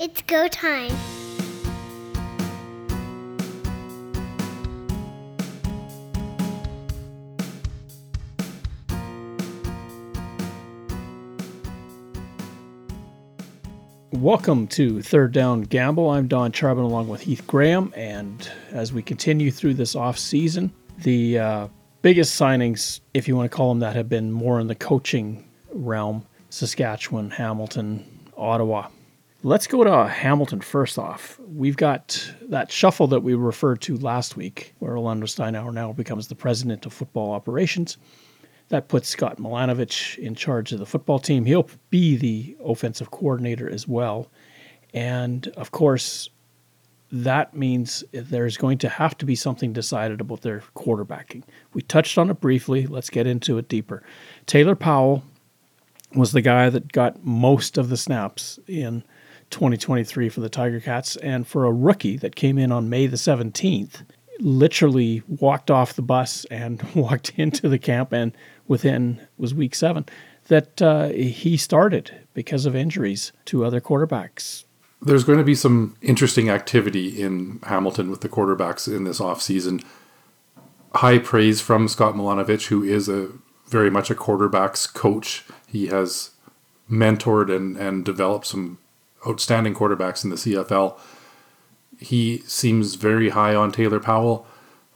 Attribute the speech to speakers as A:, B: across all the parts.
A: It's go time.
B: Welcome to Third Down Gamble. I'm Don Charbon along with Heath Graham. And as we continue through this off season, the uh, biggest signings, if you want to call them that, have been more in the coaching realm Saskatchewan, Hamilton, Ottawa. Let's go to Hamilton first off. We've got that shuffle that we referred to last week, where Orlando Steinauer now becomes the president of football operations. That puts Scott Milanovich in charge of the football team. He'll be the offensive coordinator as well. And of course, that means there's going to have to be something decided about their quarterbacking. We touched on it briefly. Let's get into it deeper. Taylor Powell was the guy that got most of the snaps in 2023 for the Tiger Cats. And for a rookie that came in on May the 17th, literally walked off the bus and walked into the camp and within was week seven that uh, he started because of injuries to other quarterbacks.
C: There's going to be some interesting activity in Hamilton with the quarterbacks in this offseason. High praise from Scott Milanovich, who is a very much a quarterbacks coach. He has mentored and, and developed some outstanding quarterbacks in the CFL. He seems very high on Taylor Powell.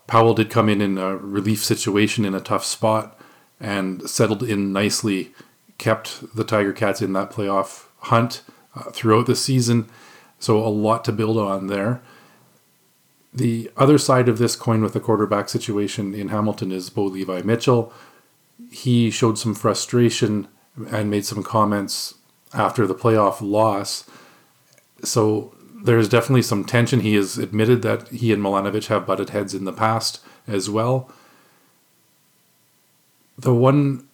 C: Powell did come in in a relief situation in a tough spot and settled in nicely, kept the Tiger Cats in that playoff hunt uh, throughout the season. So a lot to build on there. The other side of this coin with the quarterback situation in Hamilton is Bo Levi Mitchell. He showed some frustration and made some comments after the playoff loss. So there's definitely some tension. He has admitted that he and Milanovich have butted heads in the past as well. The one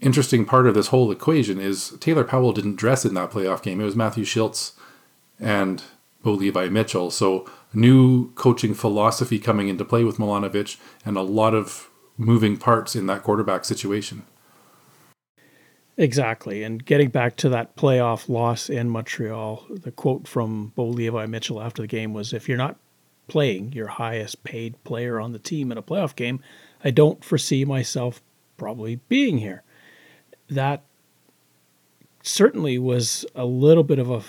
C: interesting part of this whole equation is Taylor Powell didn't dress in that playoff game. It was Matthew Shiltz and Bo Levi Mitchell. So new coaching philosophy coming into play with Milanovich and a lot of moving parts in that quarterback situation.
B: Exactly. And getting back to that playoff loss in Montreal, the quote from Bo Levi Mitchell after the game was if you're not playing your highest paid player on the team in a playoff game, I don't foresee myself probably being here. That certainly was a little bit of a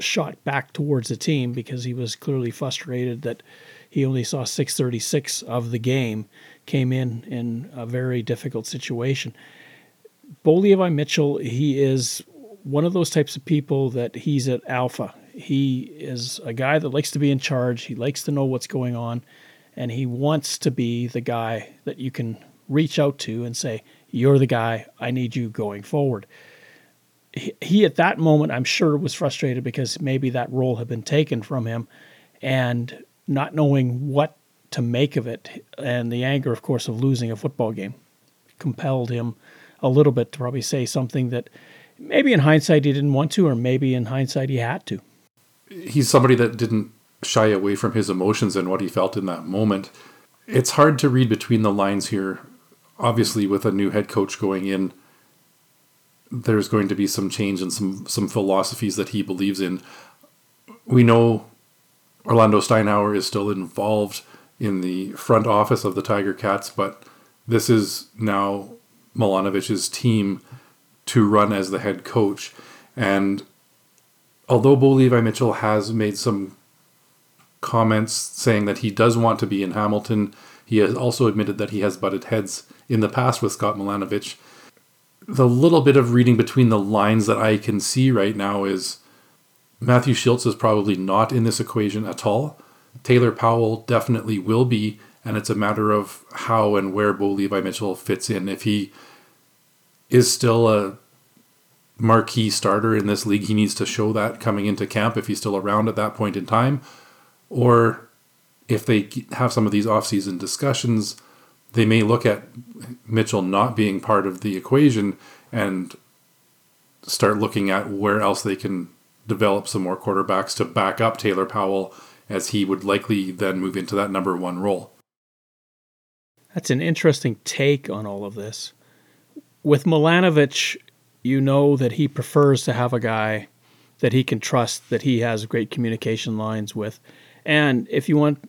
B: shot back towards the team because he was clearly frustrated that he only saw 636 of the game came in in a very difficult situation Bo Mitchell, he is one of those types of people that he's at alpha. He is a guy that likes to be in charge. He likes to know what's going on, and he wants to be the guy that you can reach out to and say, "You're the guy. I need you going forward." He, he at that moment, I'm sure, was frustrated because maybe that role had been taken from him, and not knowing what to make of it, and the anger, of course, of losing a football game, compelled him a little bit to probably say something that maybe in hindsight he didn't want to, or maybe in hindsight he had to.
C: He's somebody that didn't shy away from his emotions and what he felt in that moment. It's hard to read between the lines here. Obviously, with a new head coach going in, there's going to be some change and some some philosophies that he believes in. We know Orlando Steinauer is still involved in the front office of the Tiger Cats, but this is now Milanovich's team to run as the head coach. And although Bo Levi Mitchell has made some comments saying that he does want to be in Hamilton, he has also admitted that he has butted heads in the past with Scott Milanovich. The little bit of reading between the lines that I can see right now is Matthew Shiltz is probably not in this equation at all. Taylor Powell definitely will be, and it's a matter of how and where Bo Levi Mitchell fits in. If he is still a marquee starter in this league, he needs to show that coming into camp if he's still around at that point in time. Or if they have some of these offseason discussions, they may look at Mitchell not being part of the equation and start looking at where else they can develop some more quarterbacks to back up Taylor Powell as he would likely then move into that number one role.
B: That's an interesting take on all of this with Milanovich, you know that he prefers to have a guy that he can trust, that he has great communication lines with. And if you want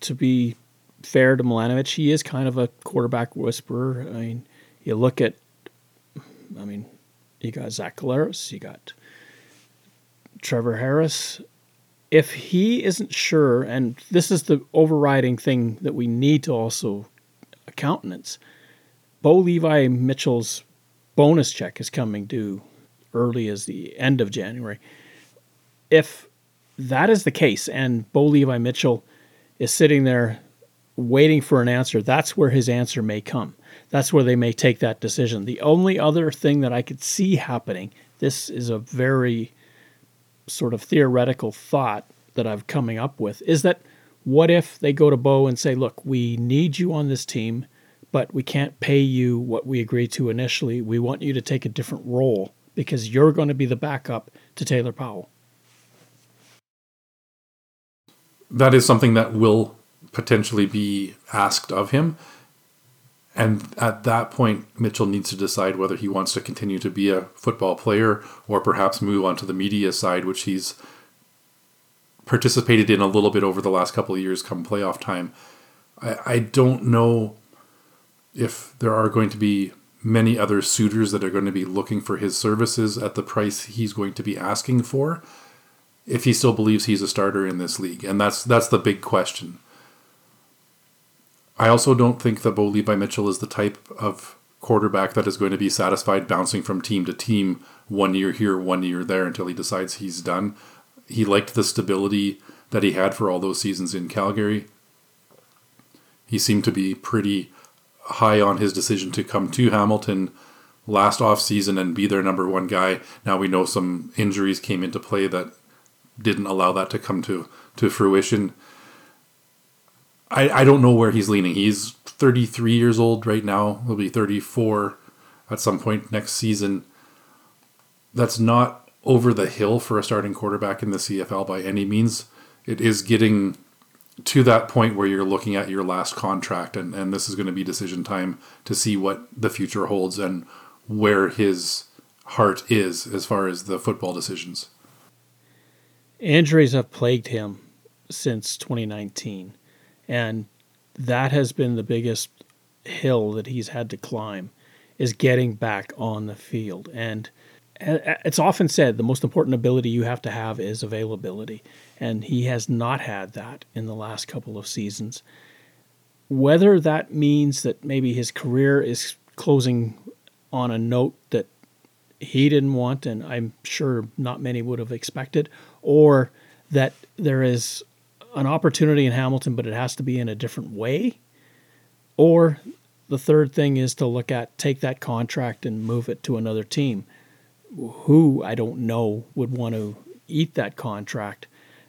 B: to be fair to Milanovich, he is kind of a quarterback whisperer. I mean, you look at, I mean, you got Zach Collaros, you got Trevor Harris. If he isn't sure, and this is the overriding thing that we need to also countenance, Bo Levi Mitchell's bonus check is coming due early as the end of January. If that is the case, and Bo Levi Mitchell is sitting there waiting for an answer, that's where his answer may come. That's where they may take that decision. The only other thing that I could see happening, this is a very sort of theoretical thought that I've coming up with, is that what if they go to Bo and say, look, we need you on this team, but we can't pay you what we agreed to initially. We want you to take a different role because you're going to be the backup to Taylor Powell.
C: That is something that will potentially be asked of him. And at that point, Mitchell needs to decide whether he wants to continue to be a football player or perhaps move on to the media side, which he's participated in a little bit over the last couple of years come playoff time. I, I don't know if there are going to be many other suitors that are going to be looking for his services at the price he's going to be asking for if he still believes he's a starter in this league. And that's that's the big question. I also don't think that Bo Levi Mitchell is the type of quarterback that is going to be satisfied bouncing from team to team one year here, one year there until he decides he's done. He liked the stability that he had for all those seasons in Calgary. He seemed to be pretty high on his decision to come to Hamilton last off season and be their number one guy. Now we know some injuries came into play that didn't allow that to come to to fruition. I, I don't know where he's leaning. He's 33 years old right now. He'll be 34 at some point next season. That's not over the hill for a starting quarterback in the CFL by any means. It is getting to that point where you're looking at your last contract, and, and this is going to be decision time to see what the future holds and where his heart is as far as the football decisions.
B: Injuries have plagued him since 2019. And that has been the biggest hill that he's had to climb is getting back on the field. And it's often said the most important ability you have to have is availability. And he has not had that in the last couple of seasons. Whether that means that maybe his career is closing on a note that he didn't want, and I'm sure not many would have expected, or that there is an opportunity in Hamilton, but it has to be in a different way. Or the third thing is to look at take that contract and move it to another team. Who I don't know would want to eat that contract.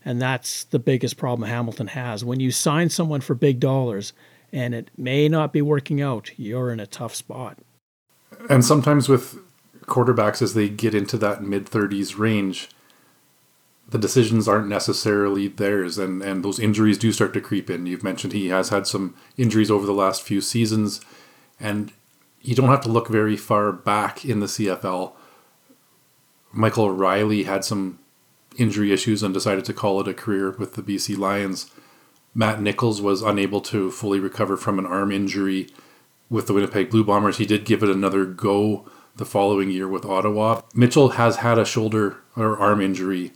B: And that's the biggest problem Hamilton has. When you sign someone for big dollars and it may not be working out, you're in a tough spot.
C: And sometimes with quarterbacks, as they get into that mid 30s range, the decisions aren't necessarily theirs and and those injuries do start to creep in you've mentioned he has had some injuries over the last few seasons and you don't have to look very far back in the CFL Michael Reilly had some injury issues and decided to call it a career with the BC Lions. Matt Nichols was unable to fully recover from an arm injury with the Winnipeg Blue Bombers. He did give it another go the following year with Ottawa. Mitchell has had a shoulder or arm injury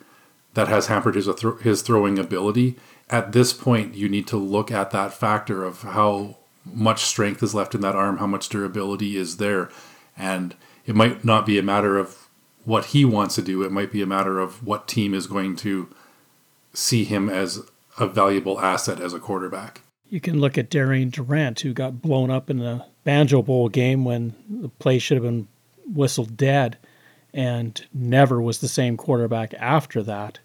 C: that has hampered his his throwing ability. At this point, you need to look at that factor of how much strength is left in that arm, how much durability is there, and it might not be a matter of what he wants to do. It might be a matter of what team is going to see him as a valuable asset as a quarterback.
B: You can look at Darian Durant, who got blown up in the Banjo Bowl game when the play should have been whistled dead and never was the same quarterback after that.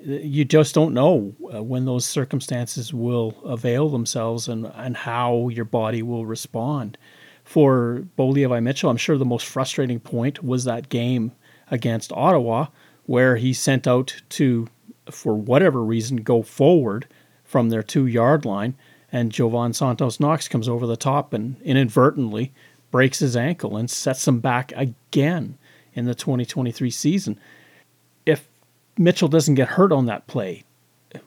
B: You just don't know uh, when those circumstances will avail themselves and, and how your body will respond. For Bo Mitchell, I'm sure the most frustrating point was that game against Ottawa, where he sent out to, for whatever reason, go forward from their two yard line, and Jovan Santos Knox comes over the top and inadvertently breaks his ankle and sets him back again in the 2023 season. If Mitchell doesn't get hurt on that play,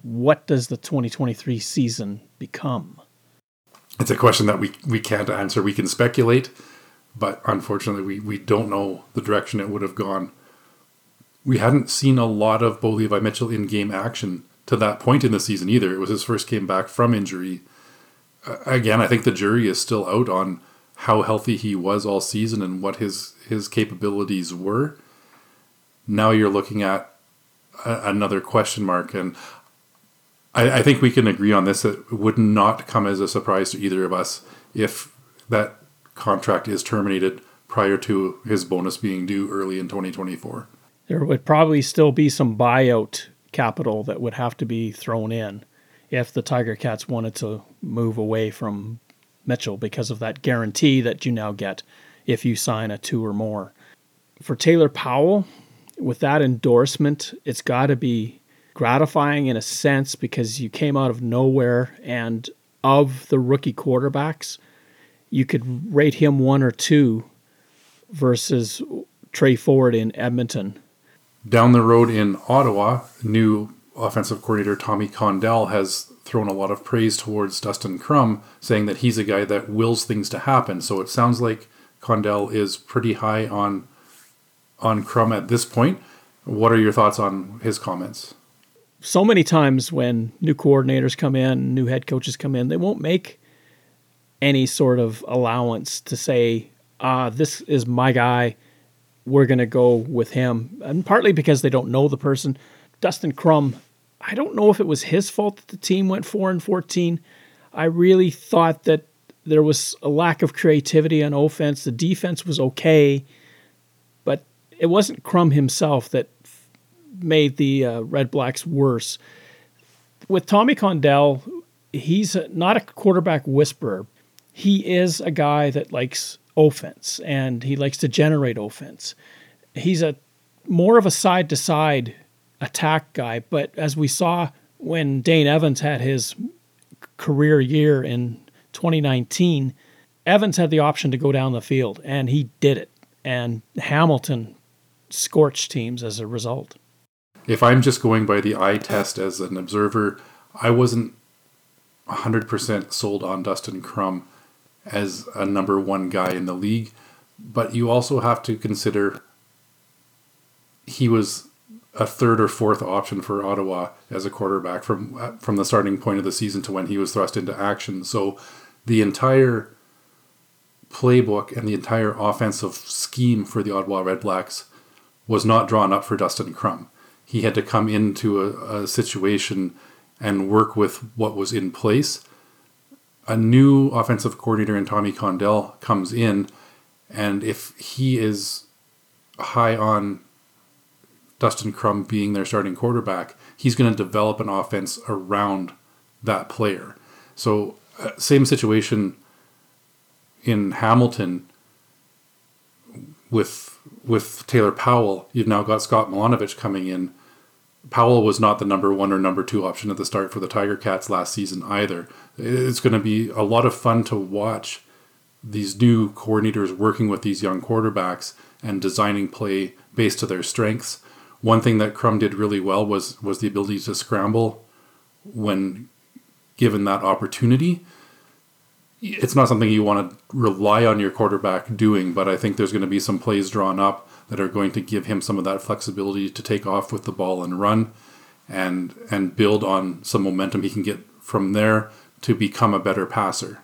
B: what does the 2023 season become?
C: It's a question that we, we can't answer. We can speculate, but unfortunately, we, we don't know the direction it would have gone. We hadn't seen a lot of Bo Levi Mitchell in game action to that point in the season either. It was his first game back from injury. Uh, again, I think the jury is still out on how healthy he was all season and what his his capabilities were. Now you're looking at a, another question mark, and I, I think we can agree on this. It would not come as a surprise to either of us if that contract is terminated prior to his bonus being due early in 2024.
B: There would probably still be some buyout capital that would have to be thrown in if the Tiger Cats wanted to move away from Mitchell because of that guarantee that you now get if you sign a two or more. For Taylor Powell, with that endorsement, it's got to be gratifying in a sense because you came out of nowhere and of the rookie quarterbacks, you could rate him one or two versus Tre Ford in Edmonton.
C: Down the road in Ottawa, new offensive coordinator Tommy Condell has thrown a lot of praise towards Dustin Crum, saying that he's a guy that wills things to happen. So it sounds like Condell is pretty high on on Crum at this point. What are your thoughts on his comments?
B: So many times when new coordinators come in, new head coaches come in, they won't make any sort of allowance to say, ah, this is my guy. We're going to go with him. And partly because they don't know the person. Dustin Crum, I don't know if it was his fault that the team went 4 and 14. I really thought that there was a lack of creativity on offense. The defense was okay, but it wasn't Crum himself that made the uh, Redblacks worse. With Tommy Condell, he's a, not a quarterback whisperer. He is a guy that likes offense and he likes to generate offense. He's a more of a side to side attack guy, but as we saw when Dane Evans had his career year in 2019, Evans had the option to go down the field and he did it. And Hamilton scorched teams as a result
C: if I'm just going by the eye test as an observer, I wasn't 100% sold on Dustin Crum as a number one guy in the league. But you also have to consider he was a third or fourth option for Ottawa as a quarterback from from the starting point of the season to when he was thrust into action. So the entire playbook and the entire offensive scheme for the Ottawa Redblacks was not drawn up for Dustin Crum he had to come into a, a situation and work with what was in place. A new offensive coordinator in Tommy Condell comes in, and if he is high on Dustin Crum being their starting quarterback, he's going to develop an offense around that player. So, uh, same situation in Hamilton with with Taylor Powell. You've now got Scott Milanovich coming in Powell was not the number one or number two option at the start for the Tiger Cats last season either. It's going to be a lot of fun to watch these new coordinators working with these young quarterbacks and designing play based to their strengths. One thing that Crum did really well was was the ability to scramble when given that opportunity. It's not something you want to rely on your quarterback doing, but I think there's going to be some plays drawn up that are going to give him some of that flexibility to take off with the ball and run and and build on some momentum he can get from there to become a better passer.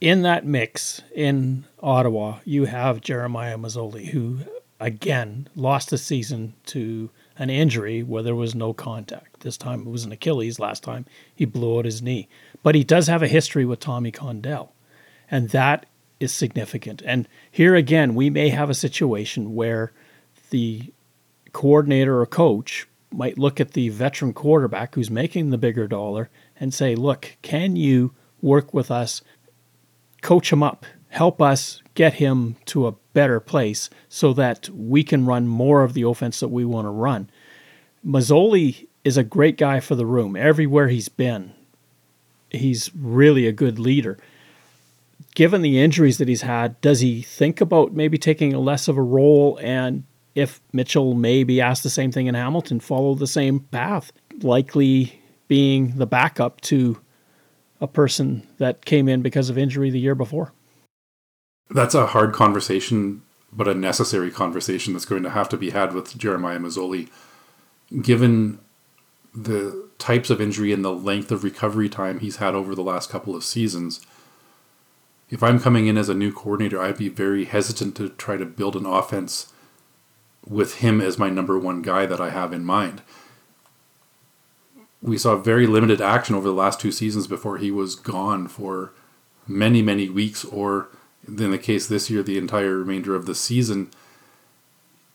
B: In that mix in Ottawa, you have Jeremiah Masoli, who again lost the season to an injury where there was no contact. This time it was an Achilles. Last time he blew out his knee. But he does have a history with Tommy Condell. And that is significant. And here again, we may have a situation where the coordinator or coach might look at the veteran quarterback who's making the bigger dollar and say, look, can you work with us, coach him up, help us get him to a better place so that we can run more of the offense that we want to run? Masoli is a great guy for the room. Everywhere he's been, he's really a good leader. Given the injuries that he's had, does he think about maybe taking a less of a role and if Mitchell may be asked the same thing in Hamilton, follow the same path, likely being the backup to a person that came in because of injury the year before.
C: That's a hard conversation, but a necessary conversation that's going to have to be had with Jeremiah Masoli. Given the types of injury and the length of recovery time he's had over the last couple of seasons, if I'm coming in as a new coordinator, I'd be very hesitant to try to build an offense with him as my number one guy that I have in mind. We saw very limited action over the last two seasons before he was gone for many, many weeks, or in the case this year, the entire remainder of the season.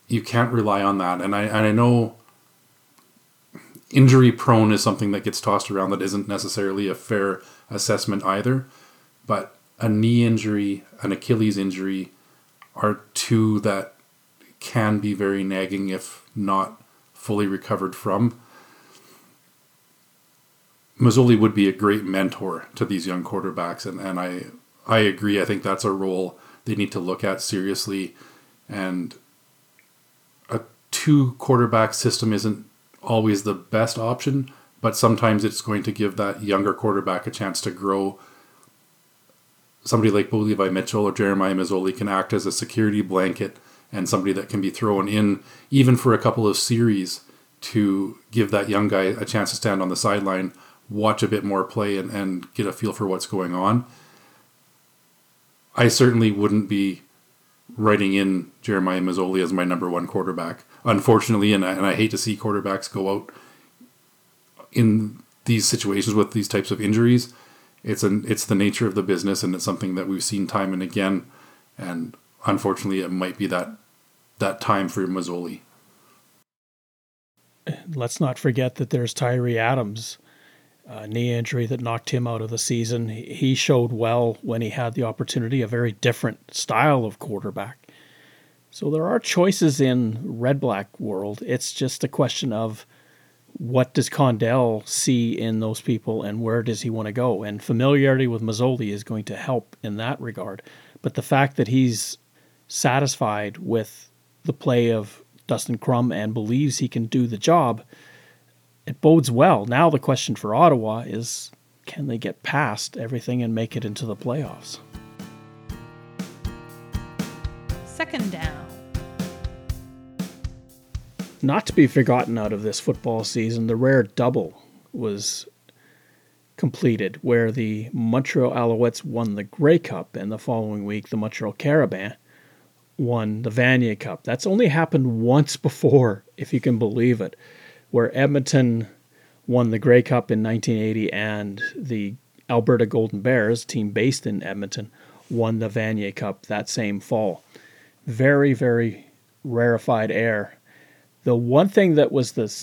C: You can't rely on that. And I, and I know injury prone is something that gets tossed around that isn't necessarily a fair assessment either. But a knee injury, an Achilles injury are two that can be very nagging if not fully recovered from. Masoli would be a great mentor to these young quarterbacks, and, and I I agree. I think that's a role they need to look at seriously. And a two quarterback system isn't always the best option, but sometimes it's going to give that younger quarterback a chance to grow. Somebody like Bo Levi Mitchell or Jeremiah Masoli can act as a security blanket and somebody that can be thrown in even for a couple of series to give that young guy a chance to stand on the sideline, watch a bit more play, and, and get a feel for what's going on. I certainly wouldn't be writing in Jeremiah Masoli as my number one quarterback. Unfortunately, and I, and I hate to see quarterbacks go out in these situations with these types of injuries. It's an it's the nature of the business, and it's something that we've seen time and again. And unfortunately, it might be that that time for Masoli.
B: Let's not forget that there's Tyrie Adams uh, knee injury that knocked him out of the season. He showed well when he had the opportunity, a very different style of quarterback. So there are choices in red black world. It's just a question of what does Condell see in those people and where does he want to go? And familiarity with Masoli is going to help in that regard. But the fact that he's satisfied with the play of Dustin Crum and believes he can do the job – it bodes well. Now the question for Ottawa is can they get past everything and make it into the playoffs?
A: Second down.
B: Not to be forgotten out of this football season, the rare double was completed where the Montreal Alouettes won the Grey Cup and the following week the Montreal Carabins won the Vanier Cup. That's only happened once before, if you can believe it where Edmonton won the Grey Cup in 1980 and the Alberta Golden Bears, team based in Edmonton, won the Vanier Cup that same fall. Very, very rarefied air. The one thing that was the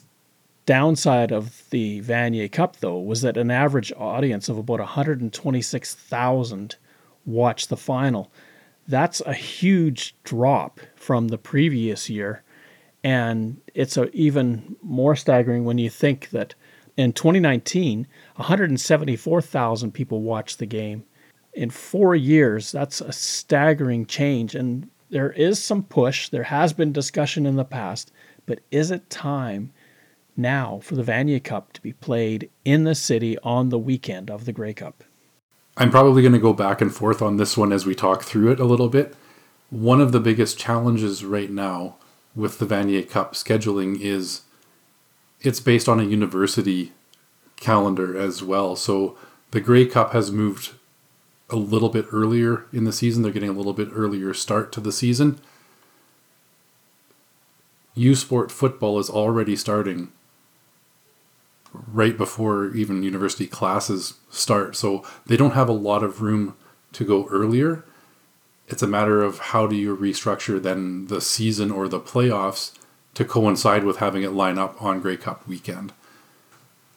B: downside of the Vanier Cup, though, was that an average audience of about 126,000 watched the final. That's a huge drop from the previous year and it's a, even more staggering when you think that in 2019, 174,000 people watched the game. In four years, that's a staggering change. And there is some push. There has been discussion in the past, but is it time now for the Vanier Cup to be played in the city on the weekend of the Grey Cup?
C: I'm probably going to go back and forth on this one as we talk through it a little bit. One of the biggest challenges right now with the Vanier Cup scheduling is it's based on a university calendar as well. So the Grey Cup has moved a little bit earlier in the season. They're getting a little bit earlier start to the season. U Sport football is already starting right before even university classes start. So they don't have a lot of room to go earlier it's a matter of how do you restructure then the season or the playoffs to coincide with having it line up on Grey Cup weekend.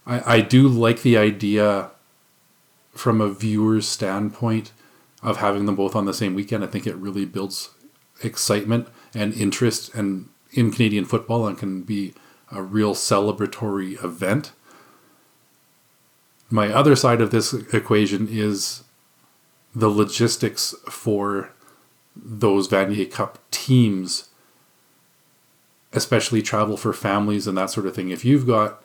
C: I, I do like the idea from a viewer's standpoint of having them both on the same weekend. I think it really builds excitement and interest and in Canadian football and can be a real celebratory event. My other side of this equation is the logistics for those Vanier Cup teams especially travel for families and that sort of thing. If you've got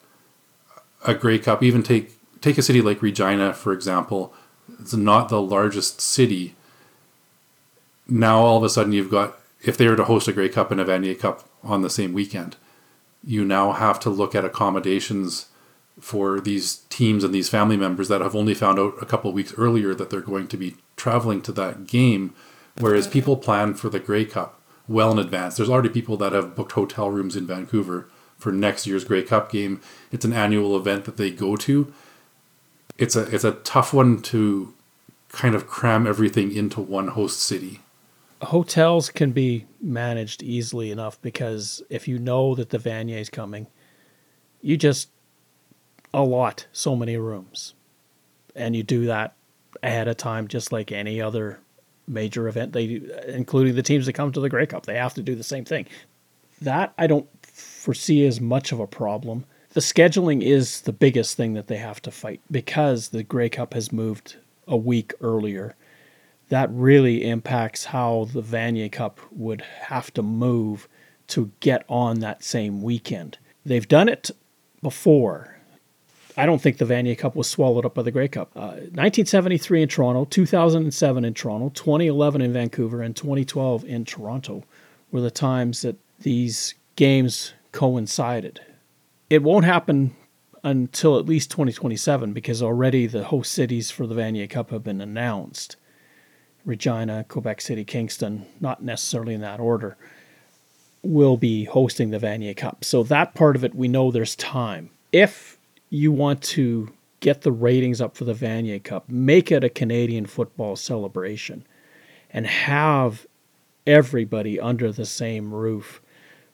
C: a Grey Cup, even take take a city like Regina, for example, it's not the largest city. Now all of a sudden you've got if they were to host a Grey Cup and a Vanier Cup on the same weekend, you now have to look at accommodations for these teams and these family members that have only found out a couple weeks earlier that they're going to be traveling to that game, whereas people plan for the Grey Cup well in advance. There's already people that have booked hotel rooms in Vancouver for next year's Grey Cup game. It's an annual event that they go to. It's a it's a tough one to kind of cram everything into one host city.
B: Hotels can be managed easily enough because if you know that the Vanier is coming, you just allot so many rooms. And you do that ahead of time just like any other major event they including the teams that come to the Grey Cup. They have to do the same thing. That I don't foresee as much of a problem. The scheduling is the biggest thing that they have to fight because the Grey Cup has moved a week earlier. That really impacts how the Vanier Cup would have to move to get on that same weekend. They've done it before. I don't think the Vanier Cup was swallowed up by the Grey Cup. Uh, 1973 in Toronto, 2007 in Toronto, 2011 in Vancouver, and 2012 in Toronto were the times that these games coincided. It won't happen until at least 2027 because already the host cities for the Vanier Cup have been announced. Regina, Quebec City, Kingston, not necessarily in that order, will be hosting the Vanier Cup. So that part of it, we know there's time. If you want to get the ratings up for the Vanier Cup, make it a Canadian football celebration and have everybody under the same roof.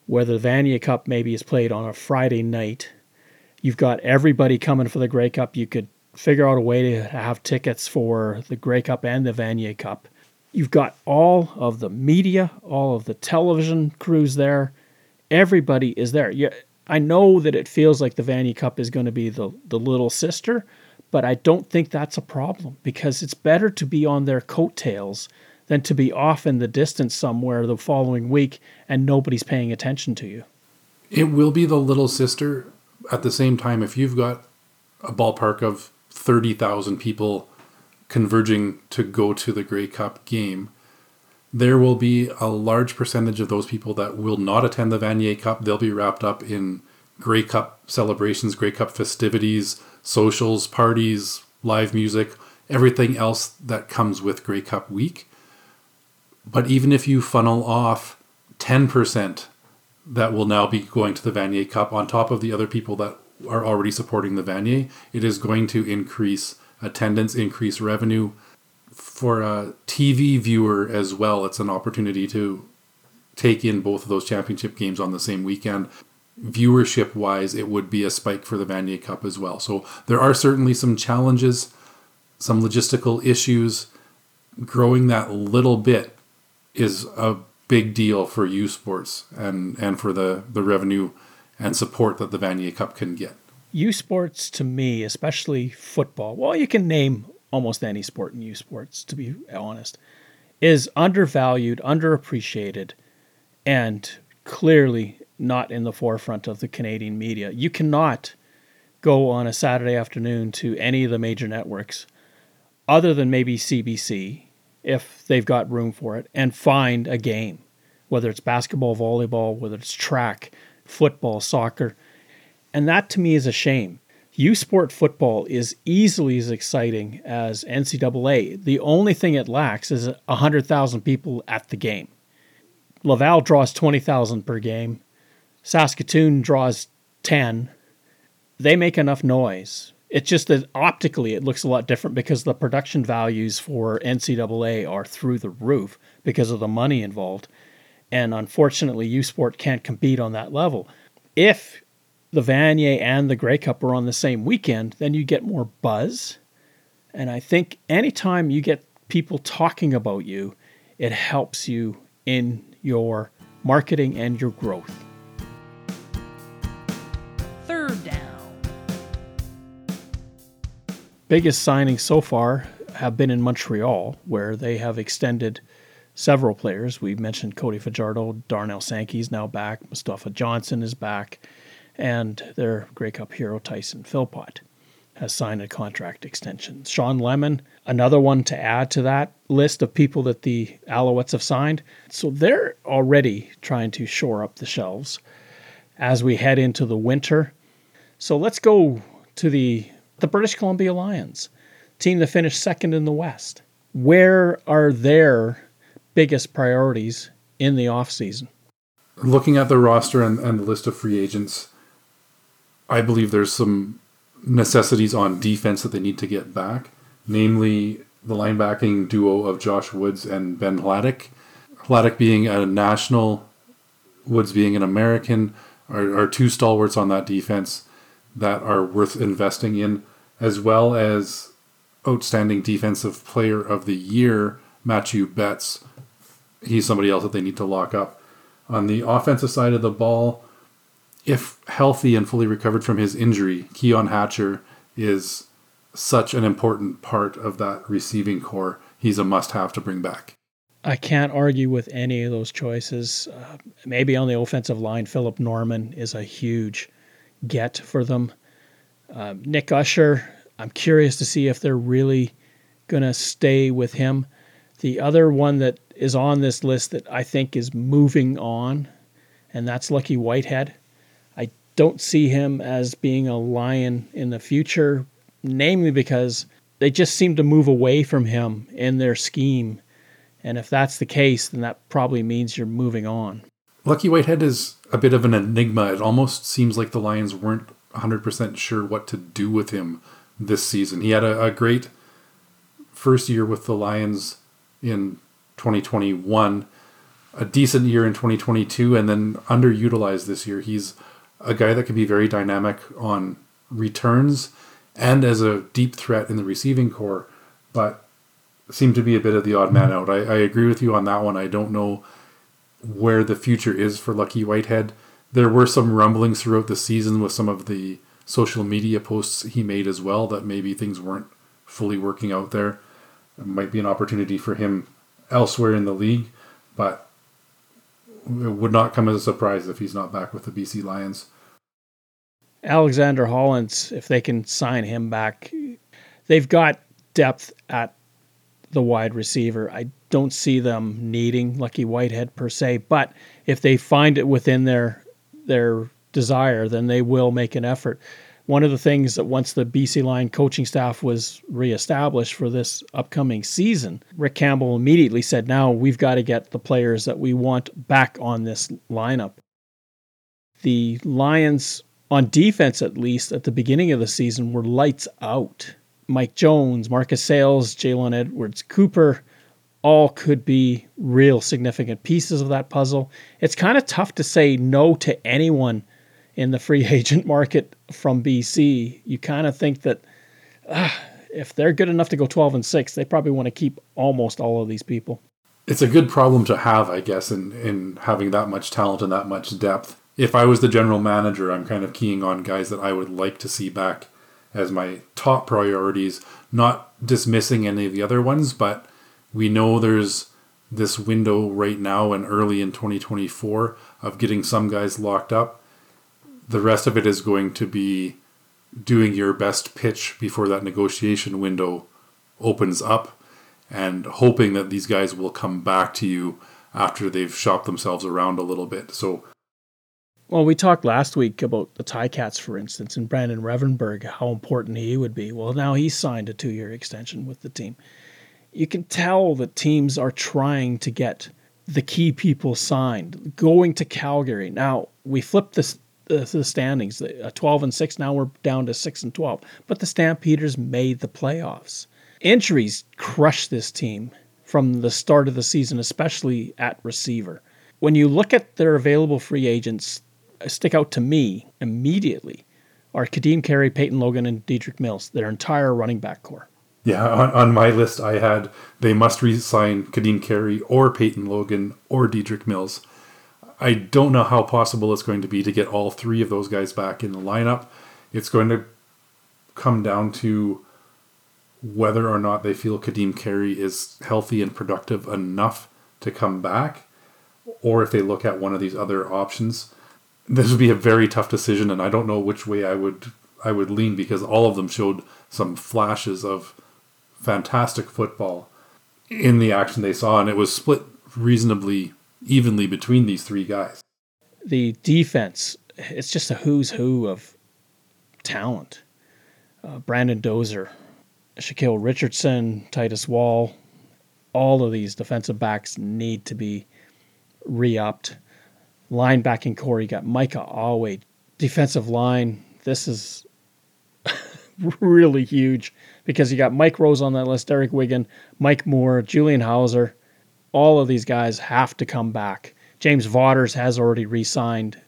B: Whether the Vanier Cup maybe is played on a Friday night, you've got everybody coming for the Grey Cup. You could figure out a way to have tickets for the Grey Cup and the Vanier Cup. You've got all of the media, all of the television crews there. Everybody is there. You, I know that it feels like the Vanier Cup is going to be the, the little sister, but I don't think that's a problem because it's better to be on their coattails than to be off in the distance somewhere the following week and nobody's paying attention to you.
C: It will be the little sister. At the same time, if you've got a ballpark of 30,000 people converging to go to the Grey Cup game, there will be a large percentage of those people that will not attend the Vanier Cup. They'll be wrapped up in Grey Cup celebrations, Grey Cup festivities, socials, parties, live music, everything else that comes with Grey Cup week. But even if you funnel off 10% that will now be going to the Vanier Cup on top of the other people that are already supporting the Vanier, it is going to increase attendance, increase revenue, for a TV viewer as well, it's an opportunity to take in both of those championship games on the same weekend. Viewership wise, it would be a spike for the Vanier Cup as well. So there are certainly some challenges, some logistical issues. Growing that little bit is a big deal for U Sports and, and for the, the revenue and support that the Vanier Cup can get.
B: U Sports to me, especially football, well, you can name almost any sport in U sports, to be honest, is undervalued, underappreciated, and clearly not in the forefront of the Canadian media. You cannot go on a Saturday afternoon to any of the major networks, other than maybe CBC, if they've got room for it, and find a game, whether it's basketball, volleyball, whether it's track, football, soccer. And that to me is a shame U Sport football is easily as exciting as NCAA. The only thing it lacks is 100,000 people at the game. Laval draws 20,000 per game. Saskatoon draws 10. They make enough noise. It's just that optically it looks a lot different because the production values for NCAA are through the roof because of the money involved. And unfortunately, U Sport can't compete on that level. If the Vanier and the Grey Cup are on the same weekend, then you get more buzz. And I think anytime you get people talking about you, it helps you in your marketing and your growth.
A: Third down.
B: Biggest signings so far have been in Montreal, where they have extended several players. We mentioned Cody Fajardo, Darnell Sankey's now back, Mustafa Johnson is back, and their Grey Cup hero Tyson Philpot has signed a contract extension. Shawn Lemon, another one to add to that list of people that the Alouettes have signed. So they're already trying to shore up the shelves as we head into the winter. So let's go to the the British Columbia Lions, team that finished second in the West. Where are their biggest priorities in the offseason?
C: Looking at the roster and, and the list of free agents, I believe there's some necessities on defense that they need to get back, namely the linebacking duo of Josh Woods and Ben Hladik. Hladik being a national, Woods being an American, are, are two stalwarts on that defense that are worth investing in, as well as outstanding defensive player of the year, Mathieu Betts. He's somebody else that they need to lock up. On the offensive side of the ball, if healthy and fully recovered from his injury, Keon Hatcher is such an important part of that receiving core. He's a must have to bring back.
B: I can't argue with any of those choices. Uh, maybe on the offensive line, Philip Norman is a huge get for them. Uh, Nick Usher, I'm curious to see if they're really going to stay with him. The other one that is on this list that I think is moving on, and that's Lucky Whitehead don't see him as being a lion in the future, namely because they just seem to move away from him in their scheme. And if that's the case, then that probably means you're moving on.
C: Lucky Whitehead is a bit of an enigma. It almost seems like the Lions weren't 100% sure what to do with him this season. He had a, a great first year with the Lions in 2021, a decent year in 2022, and then underutilized this year. He's a guy that can be very dynamic on returns and as a deep threat in the receiving core, but seemed to be a bit of the odd man out. I, I agree with you on that one. I don't know where the future is for Lucky Whitehead. There were some rumblings throughout the season with some of the social media posts he made as well that maybe things weren't fully working out there. It might be an opportunity for him elsewhere in the league, but it would not come as a surprise if he's not back with the BC Lions.
B: Alexander Hollins, if they can sign him back, they've got depth at the wide receiver. I don't see them needing Lucky Whitehead per se, but if they find it within their their desire, then they will make an effort one of the things that once the BC line coaching staff was reestablished for this upcoming season, Rick Campbell immediately said, now we've got to get the players that we want back on this lineup. The Lions, on defense at least, at the beginning of the season, were lights out. Mike Jones, Marcus Sayles, Jalon Edwards Cooper, all could be real significant pieces of that puzzle. It's kind of tough to say no to anyone in the free agent market from BC, you kind of think that uh, if they're good enough to go 12 and 6, they probably want to keep almost all of these people.
C: It's a good problem to have, I guess, in, in having that much talent and that much depth. If I was the general manager, I'm kind of keying on guys that I would like to see back as my top priorities, not dismissing any of the other ones, but we know there's this window right now and early in 2024 of getting some guys locked up the rest of it is going to be doing your best pitch before that negotiation window opens up and hoping that these guys will come back to you after they've shopped themselves around a little bit. So
B: well, we talked last week about the Tie Cats, for instance, and Brandon Revenberg, how important he would be. Well, now he's signed a two year extension with the team. You can tell that teams are trying to get the key people signed, going to Calgary. Now, we flipped this the, the standings. Uh, 12 and 6, now we're down to 6 and 12. But the Stampeders made the playoffs. Injuries crushed this team from the start of the season, especially at receiver. When you look at their available free agents, uh, stick out to me immediately are Kadeem Carey, Peyton Logan, and Dedrick Mills, their entire running back core.
C: Yeah, on, on my list, I had they must resign Kadeem Carey or Peyton Logan or Dedrick Mills. I don't know how possible it's going to be to get all three of those guys back in the lineup. It's going to come down to whether or not they feel Kadeem Carey is healthy and productive enough to come back, or if they look at one of these other options. This would be a very tough decision, and I don't know which way I would I would lean because all of them showed some flashes of fantastic football in the action they saw, and it was split reasonably evenly between these three guys.
B: The defense, it's just a who's who of talent. Uh, Branden Dozier, Shaquille Richardson, Titus Wall, all of these defensive backs need to be re upped. Linebacking core, you got Micah Awe. Defensive line, this is really huge because you got Mike Rose on that list, Derek Wiggan, Mike Moore, Julian Howsare. All of these guys have to come back. James Vaughters has already re signed.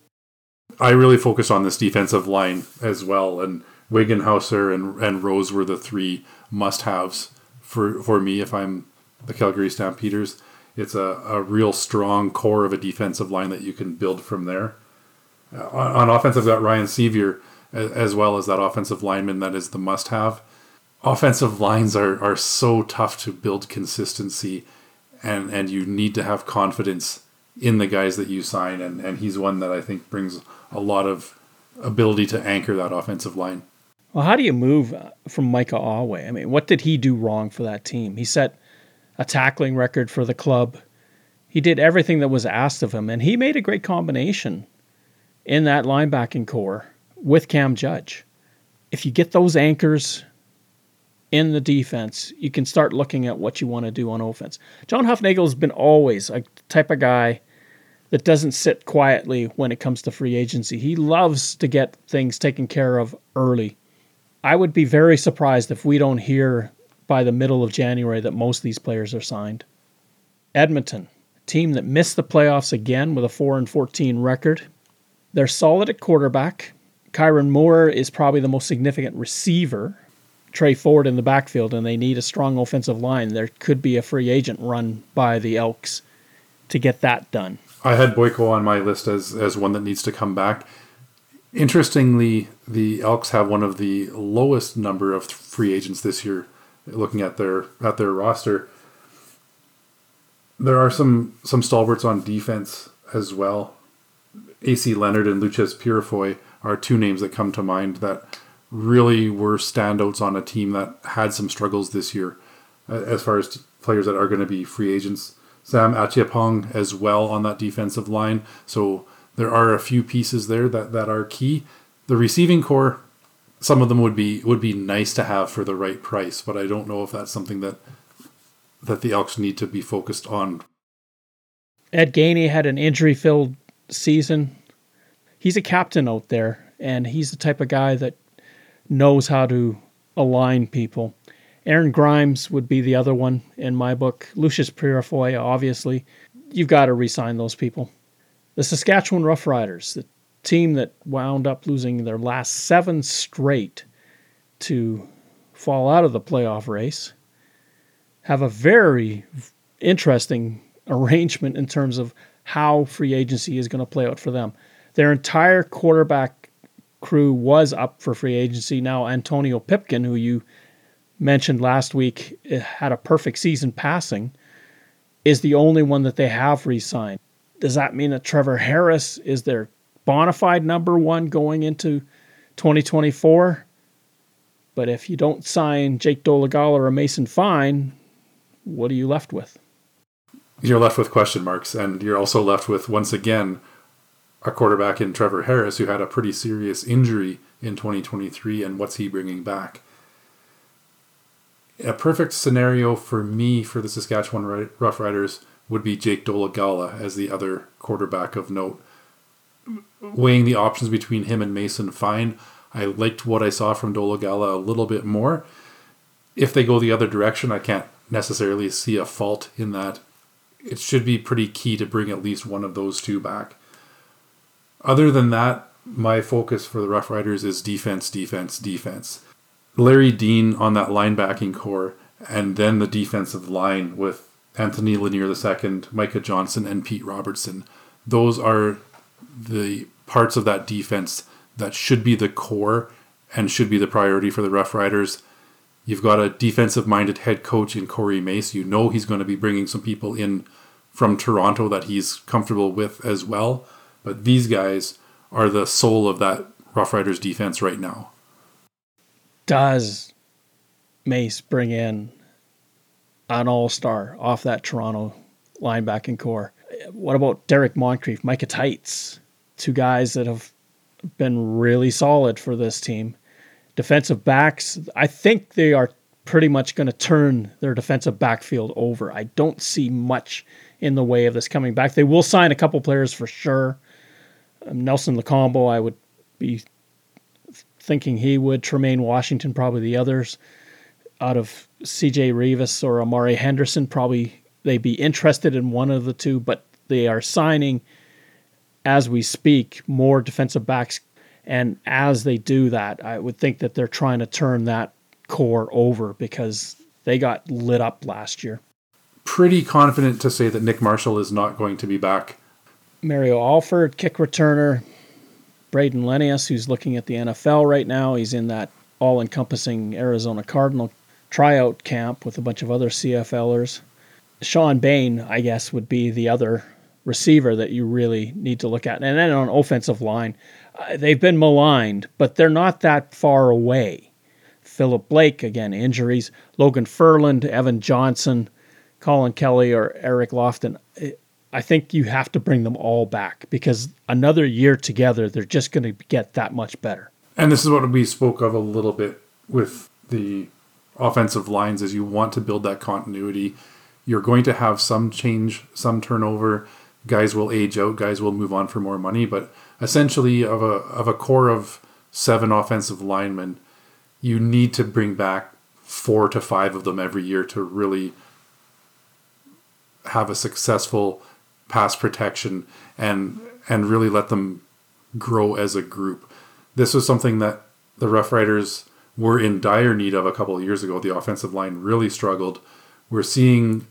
C: I really focus on this defensive line as well, and Wiggan, Howsare, and, and Rose were the three must haves for, for me if I'm the Calgary Stampeders. It's a, a real strong core of a defensive line that you can build from there. Uh, on, on offense, I've got Ryan Sceviour as well as that offensive lineman that is the must have. Offensive lines are, are so tough to build consistency and, and you need to have confidence in the guys that you sign and, and he's one that I think brings a lot of ability to anchor that offensive line.
B: Well, how do you move uh, from Micah Awe? I mean, what did he do wrong for that team? He set a tackling record for the club. He did everything that was asked of him, and he made a great combination in that linebacking core with Cam Judge. If you get those anchors in the defense, you can start looking at what you want to do on offense. John Hufnagel has been always a type of guy that doesn't sit quietly when it comes to free agency. He loves to get things taken care of early. I would be very surprised if we don't hear by the middle of January that most of these players are signed. Edmonton, team that missed the playoffs again with a 4 and 14 record. They're solid at quarterback. Kyran Moore is probably the most significant receiver. Tre Ford in the backfield, and they need a strong offensive line. There could be a free agent run by the Elks to get that done.
C: I had Boyko on my list as as one that needs to come back. Interestingly, the Elks have one of the lowest number of free agents this year. Looking at their at their roster, there are some some stalwarts on defense as well. AC Leonard and Loucheiz Purifoy are two names that come to mind that really were standouts on a team that had some struggles this year uh, as far as players that are going to be free agents. Sam Achiapong as well on that defensive line. So there are a few pieces there that, that are key. The receiving core, some of them would be would be nice to have for the right price, but I don't know if that's something that that the Elks need to be focused on.
B: Ed Gainey had an injury filled season he's a captain out there, and he's the type of guy that knows how to align people. Aaron Grymes would be the other one in my book. Loucheiz Purifoy, obviously. You've got to resign those people. The Saskatchewan Roughriders, the team that wound up losing their last seven straight to fall out of the playoff race, have a very interesting arrangement in terms of how free agency is going to play out for them. Their entire quarterback crew was up for free agency. Now, Antonio Pipkin, who you mentioned last week, eh, had a perfect season passing, is the only one that they have re signed. Does that mean that Trevor Harris is their bona fide number one going into 2024? But if you don't sign Jake Dolegala or Mason Fine, what are you left with?
C: You're left with question marks, and you're also left with, once again, a quarterback in Trevor Harris who had a pretty serious injury in 2023 and what's he bringing back. A perfect scenario for me for the Saskatchewan Roughriders would be Jake Dolegala as the other quarterback of note. Weighing the options between him and Mason Fine, I liked what I saw from Dolegala a little bit more. If they go the other direction, I can't necessarily see a fault in that. It should be pretty key to bring at least one of those two back. Other than that, my focus for the Rough Riders is defense, defense, defense. Larry Dean on that linebacking core, and then the defensive line with Anthony Lanier II, Micah Johnson, and Pete Robertson. Those are the parts of that defense that should be the core and should be the priority for the Rough Riders. You've got a defensive minded head coach in Corey Mace. You know he's going to be bringing some people in from Toronto that he's comfortable with as well. But these guys are the soul of that Rough Riders defense right now.
B: Does Mace bring in an all star off that Toronto linebacking core? What about Derrick Moncrief, Micah Teitz? Two guys that have been really solid for this team. Defensive backs, I think they are pretty much going to turn their defensive backfield over. I don't see much in the way of this coming back. They will sign a couple players for sure. Um, Nelson Lokombo, I would be thinking he would. Tremaine Washington, probably the others. Out of CJ Reavis or Amari Henderson, probably they'd be interested in one of the two, but they are signing as we speak more defensive backs. And as they do that, I would think that they're trying to turn that core over because they got lit up last year.
C: Pretty confident to say that Nick Marshall is not going to be back.
B: Mario Alford, kick returner. Brayden Lenius, who's looking at the NFL right now. He's in that all encompassing Arizona Cardinal tryout camp with a bunch of other CFLers. Shawn Bane, I guess, would be the other receiver that you really need to look at. And then on offensive line, uh, they've been maligned, but they're not that far away. Philip Blake, again, injuries. Logan Ferland, Evan Johnson, Colin Kelly, or Eric Lofton. I think you have to bring them all back because another year together, they're just going to get that much better.
C: And this is what we spoke of a little bit with the offensive lines is you want to build that continuity. You're going to have some change, some turnover. Guys will age out, guys will move on for more money, but essentially of a of a core of seven offensive linemen, you need to bring back four to five of them every year to really have a successful pass protection and and really let them grow as a group. This was something that the Rough Riders were in dire need of a couple of years ago. The offensive line really struggled. We're seeing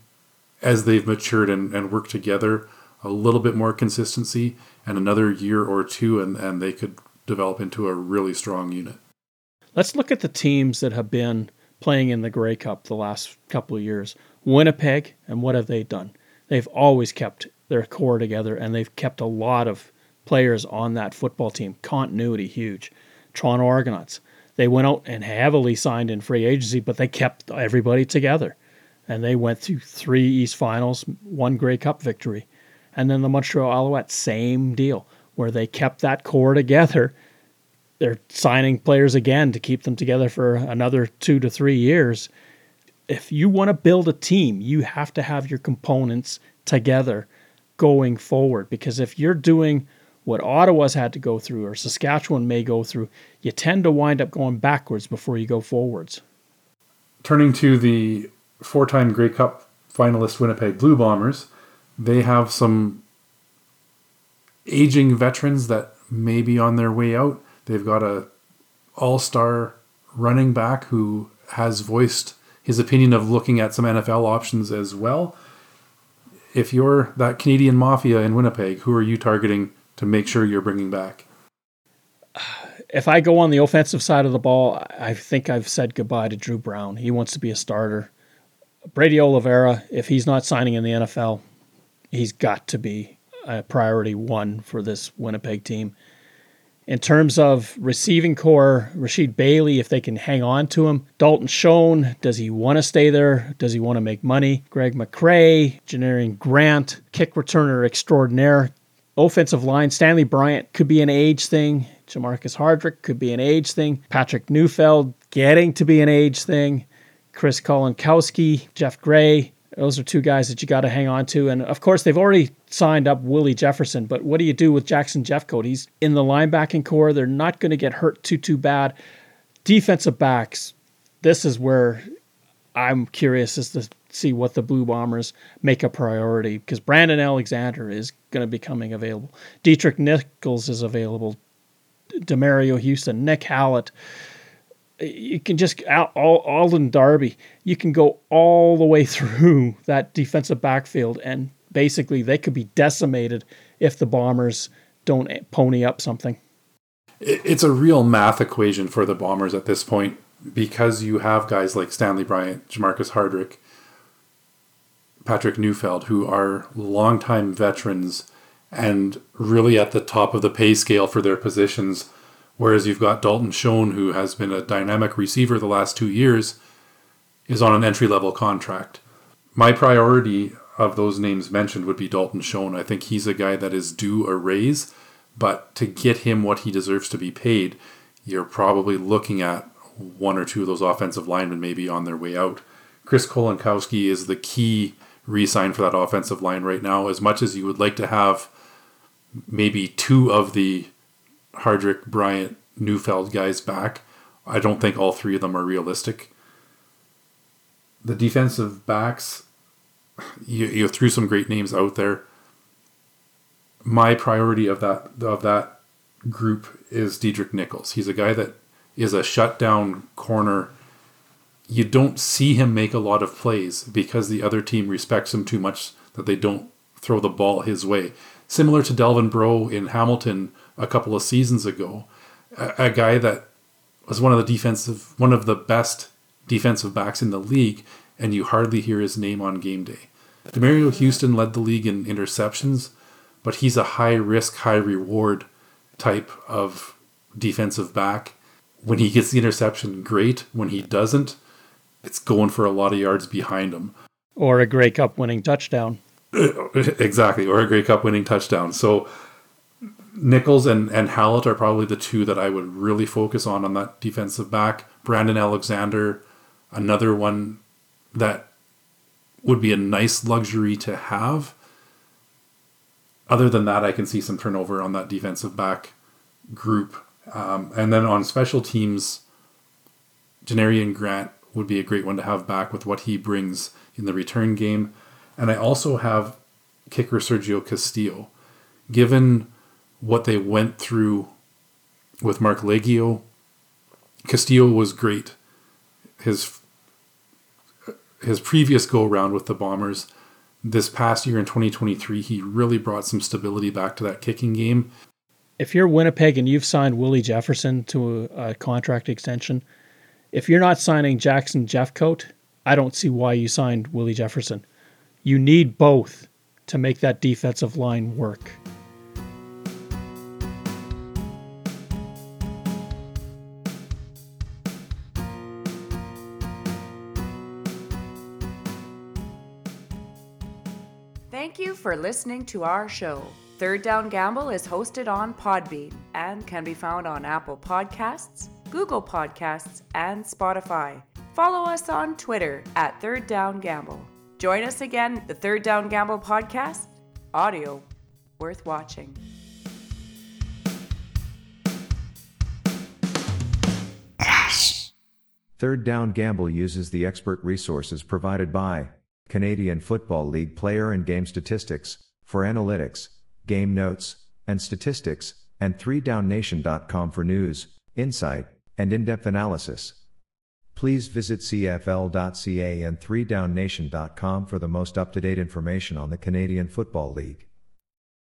C: as they've matured and, and worked together a little bit more consistency and another year or two and, and they could develop into a really strong unit.
B: Let's look at the teams that have been playing in the Grey Cup the last couple of years. Winnipeg, and what have they done? They've always kept their core together and they've kept a lot of players on that football team. Continuity huge. Toronto Argonauts, they went out and heavily signed in free agency, but they kept everybody together. And they went through three East Finals, one Grey Cup victory. And then the Montreal Alouettes, same deal, where they kept that core together. They're signing players again to keep them together for another two to three years. If you want to build a team, you have to have your components together going forward. Because if you're doing what Ottawa's had to go through or Saskatchewan may go through, you tend to wind up going backwards before you go forwards.
C: Turning to the four time Grey Cup finalist Winnipeg Blue Bombers, they have some aging veterans that may be on their way out. They've got a all-star running back who has voiced his opinion of looking at some NFL options as well. If you're that Canadian mafia in Winnipeg, who are you targeting to make sure you're bringing back?
B: If I go on the offensive side of the ball, I think I've said goodbye to Dru Brown. He wants to be a starter. Brady Oliveira, if he's not signing in the NFL, he's got to be a priority one for this Winnipeg team. In terms of receiving core, Rasheed Bailey, if they can hang on to him. Dalton Schoen, does he want to stay there? Does he want to make money? Greg McCrae, Janarion Grant, kick returner extraordinaire. Offensive line, Stanley Bryant could be an age thing. Jermarcus Hardrick could be an age thing. Patrick Neufeld getting to be an age thing. Chris Kolankowski, Geoff Gray, those are two guys that you got to hang on to. And of course, they've already signed up Willie Jefferson. But what do you do with Jackson Jeffcoat? He's in the linebacking core. They're not going to get hurt too, too bad. Defensive backs, this is where I'm curious as to see what the Blue Bombers make a priority because Brandon Alexander is going to be coming available. Deatrick Nichols is available. Demerio Houston, Nick Hallett you can just out all Alden Darby. You can go all the way through that defensive backfield, and basically they could be decimated if the Bombers don't pony up something.
C: It's a real math equation for the Bombers at this point because you have guys like Stanley Bryant, Jermarcus Hardrick, Patrick Neufeld, who are longtime veterans and really at the top of the pay scale for their positions. Whereas you've got Dalton Schoen, who has been a dynamic receiver the last two years, is on an entry level contract. My priority of those names mentioned would be Dalton Schoen. I think he's a guy that is due a raise, but to get him what he deserves to be paid, you're probably looking at one or two of those offensive linemen maybe on their way out. Chris Kolankowski is the key re-sign for that offensive line right now. As much as you would like to have maybe two of the Hardrick, Bryant, Neufeld guys back, I don't think all three of them are realistic. The defensive backs, you, you threw some great names out there. My priority of that of that group is Deatrick Nichols. He's a guy that is a shutdown corner. You don't see him make a lot of plays because the other team respects him too much that they don't throw the ball his way. Similar to Delvin Breaux in Hamilton a couple of seasons ago, a, a guy that was one of the defensive, one of the best defensive backs in the league, and you hardly hear his name on game day. Demerio Houston led the league in interceptions, but he's a high risk, high reward type of defensive back. When he gets the interception, great. When he doesn't, it's going for a lot of yards behind him.
B: Or a Grey Cup winning touchdown.
C: exactly, or a Grey Cup winning touchdown. So Nichols and, and Hallett are probably the two that I would really focus on on that defensive back. Brandon Alexander, another one that would be a nice luxury to have. Other than that, I can see some turnover on that defensive back group. Um, and then on special teams, Janarion Grant would be a great one to have back with what he brings in the return game. And I also have kicker Sergio Castillo. Given what they went through with Marc Liegghio. Castillo was great. His his previous go round with the Bombers, this past year in 2023, he really brought some stability back to that kicking game.
B: If you're Winnipeg and you've signed Willie Jefferson to a contract extension, if you're not signing Jackson Jeffcoat, I don't see why you signed Willie Jefferson. You need both to make that defensive line work.
D: For listening to our show. Third Down Gamble is hosted on Podbean and can be found on Apple Podcasts, Google Podcasts, and Spotify. Follow us on Twitter at Third Down Gamble. Join us again, the Third Down Gamble podcast, audio worth watching.
E: Third Down Gamble uses the expert resources provided by Canadian Football League player and game statistics for analytics, game notes, and statistics, and 3downnation.com for news, insight, and in-depth analysis. Please visit cfl.ca and 3downnation.com for the most up-to-date information on the Canadian Football League.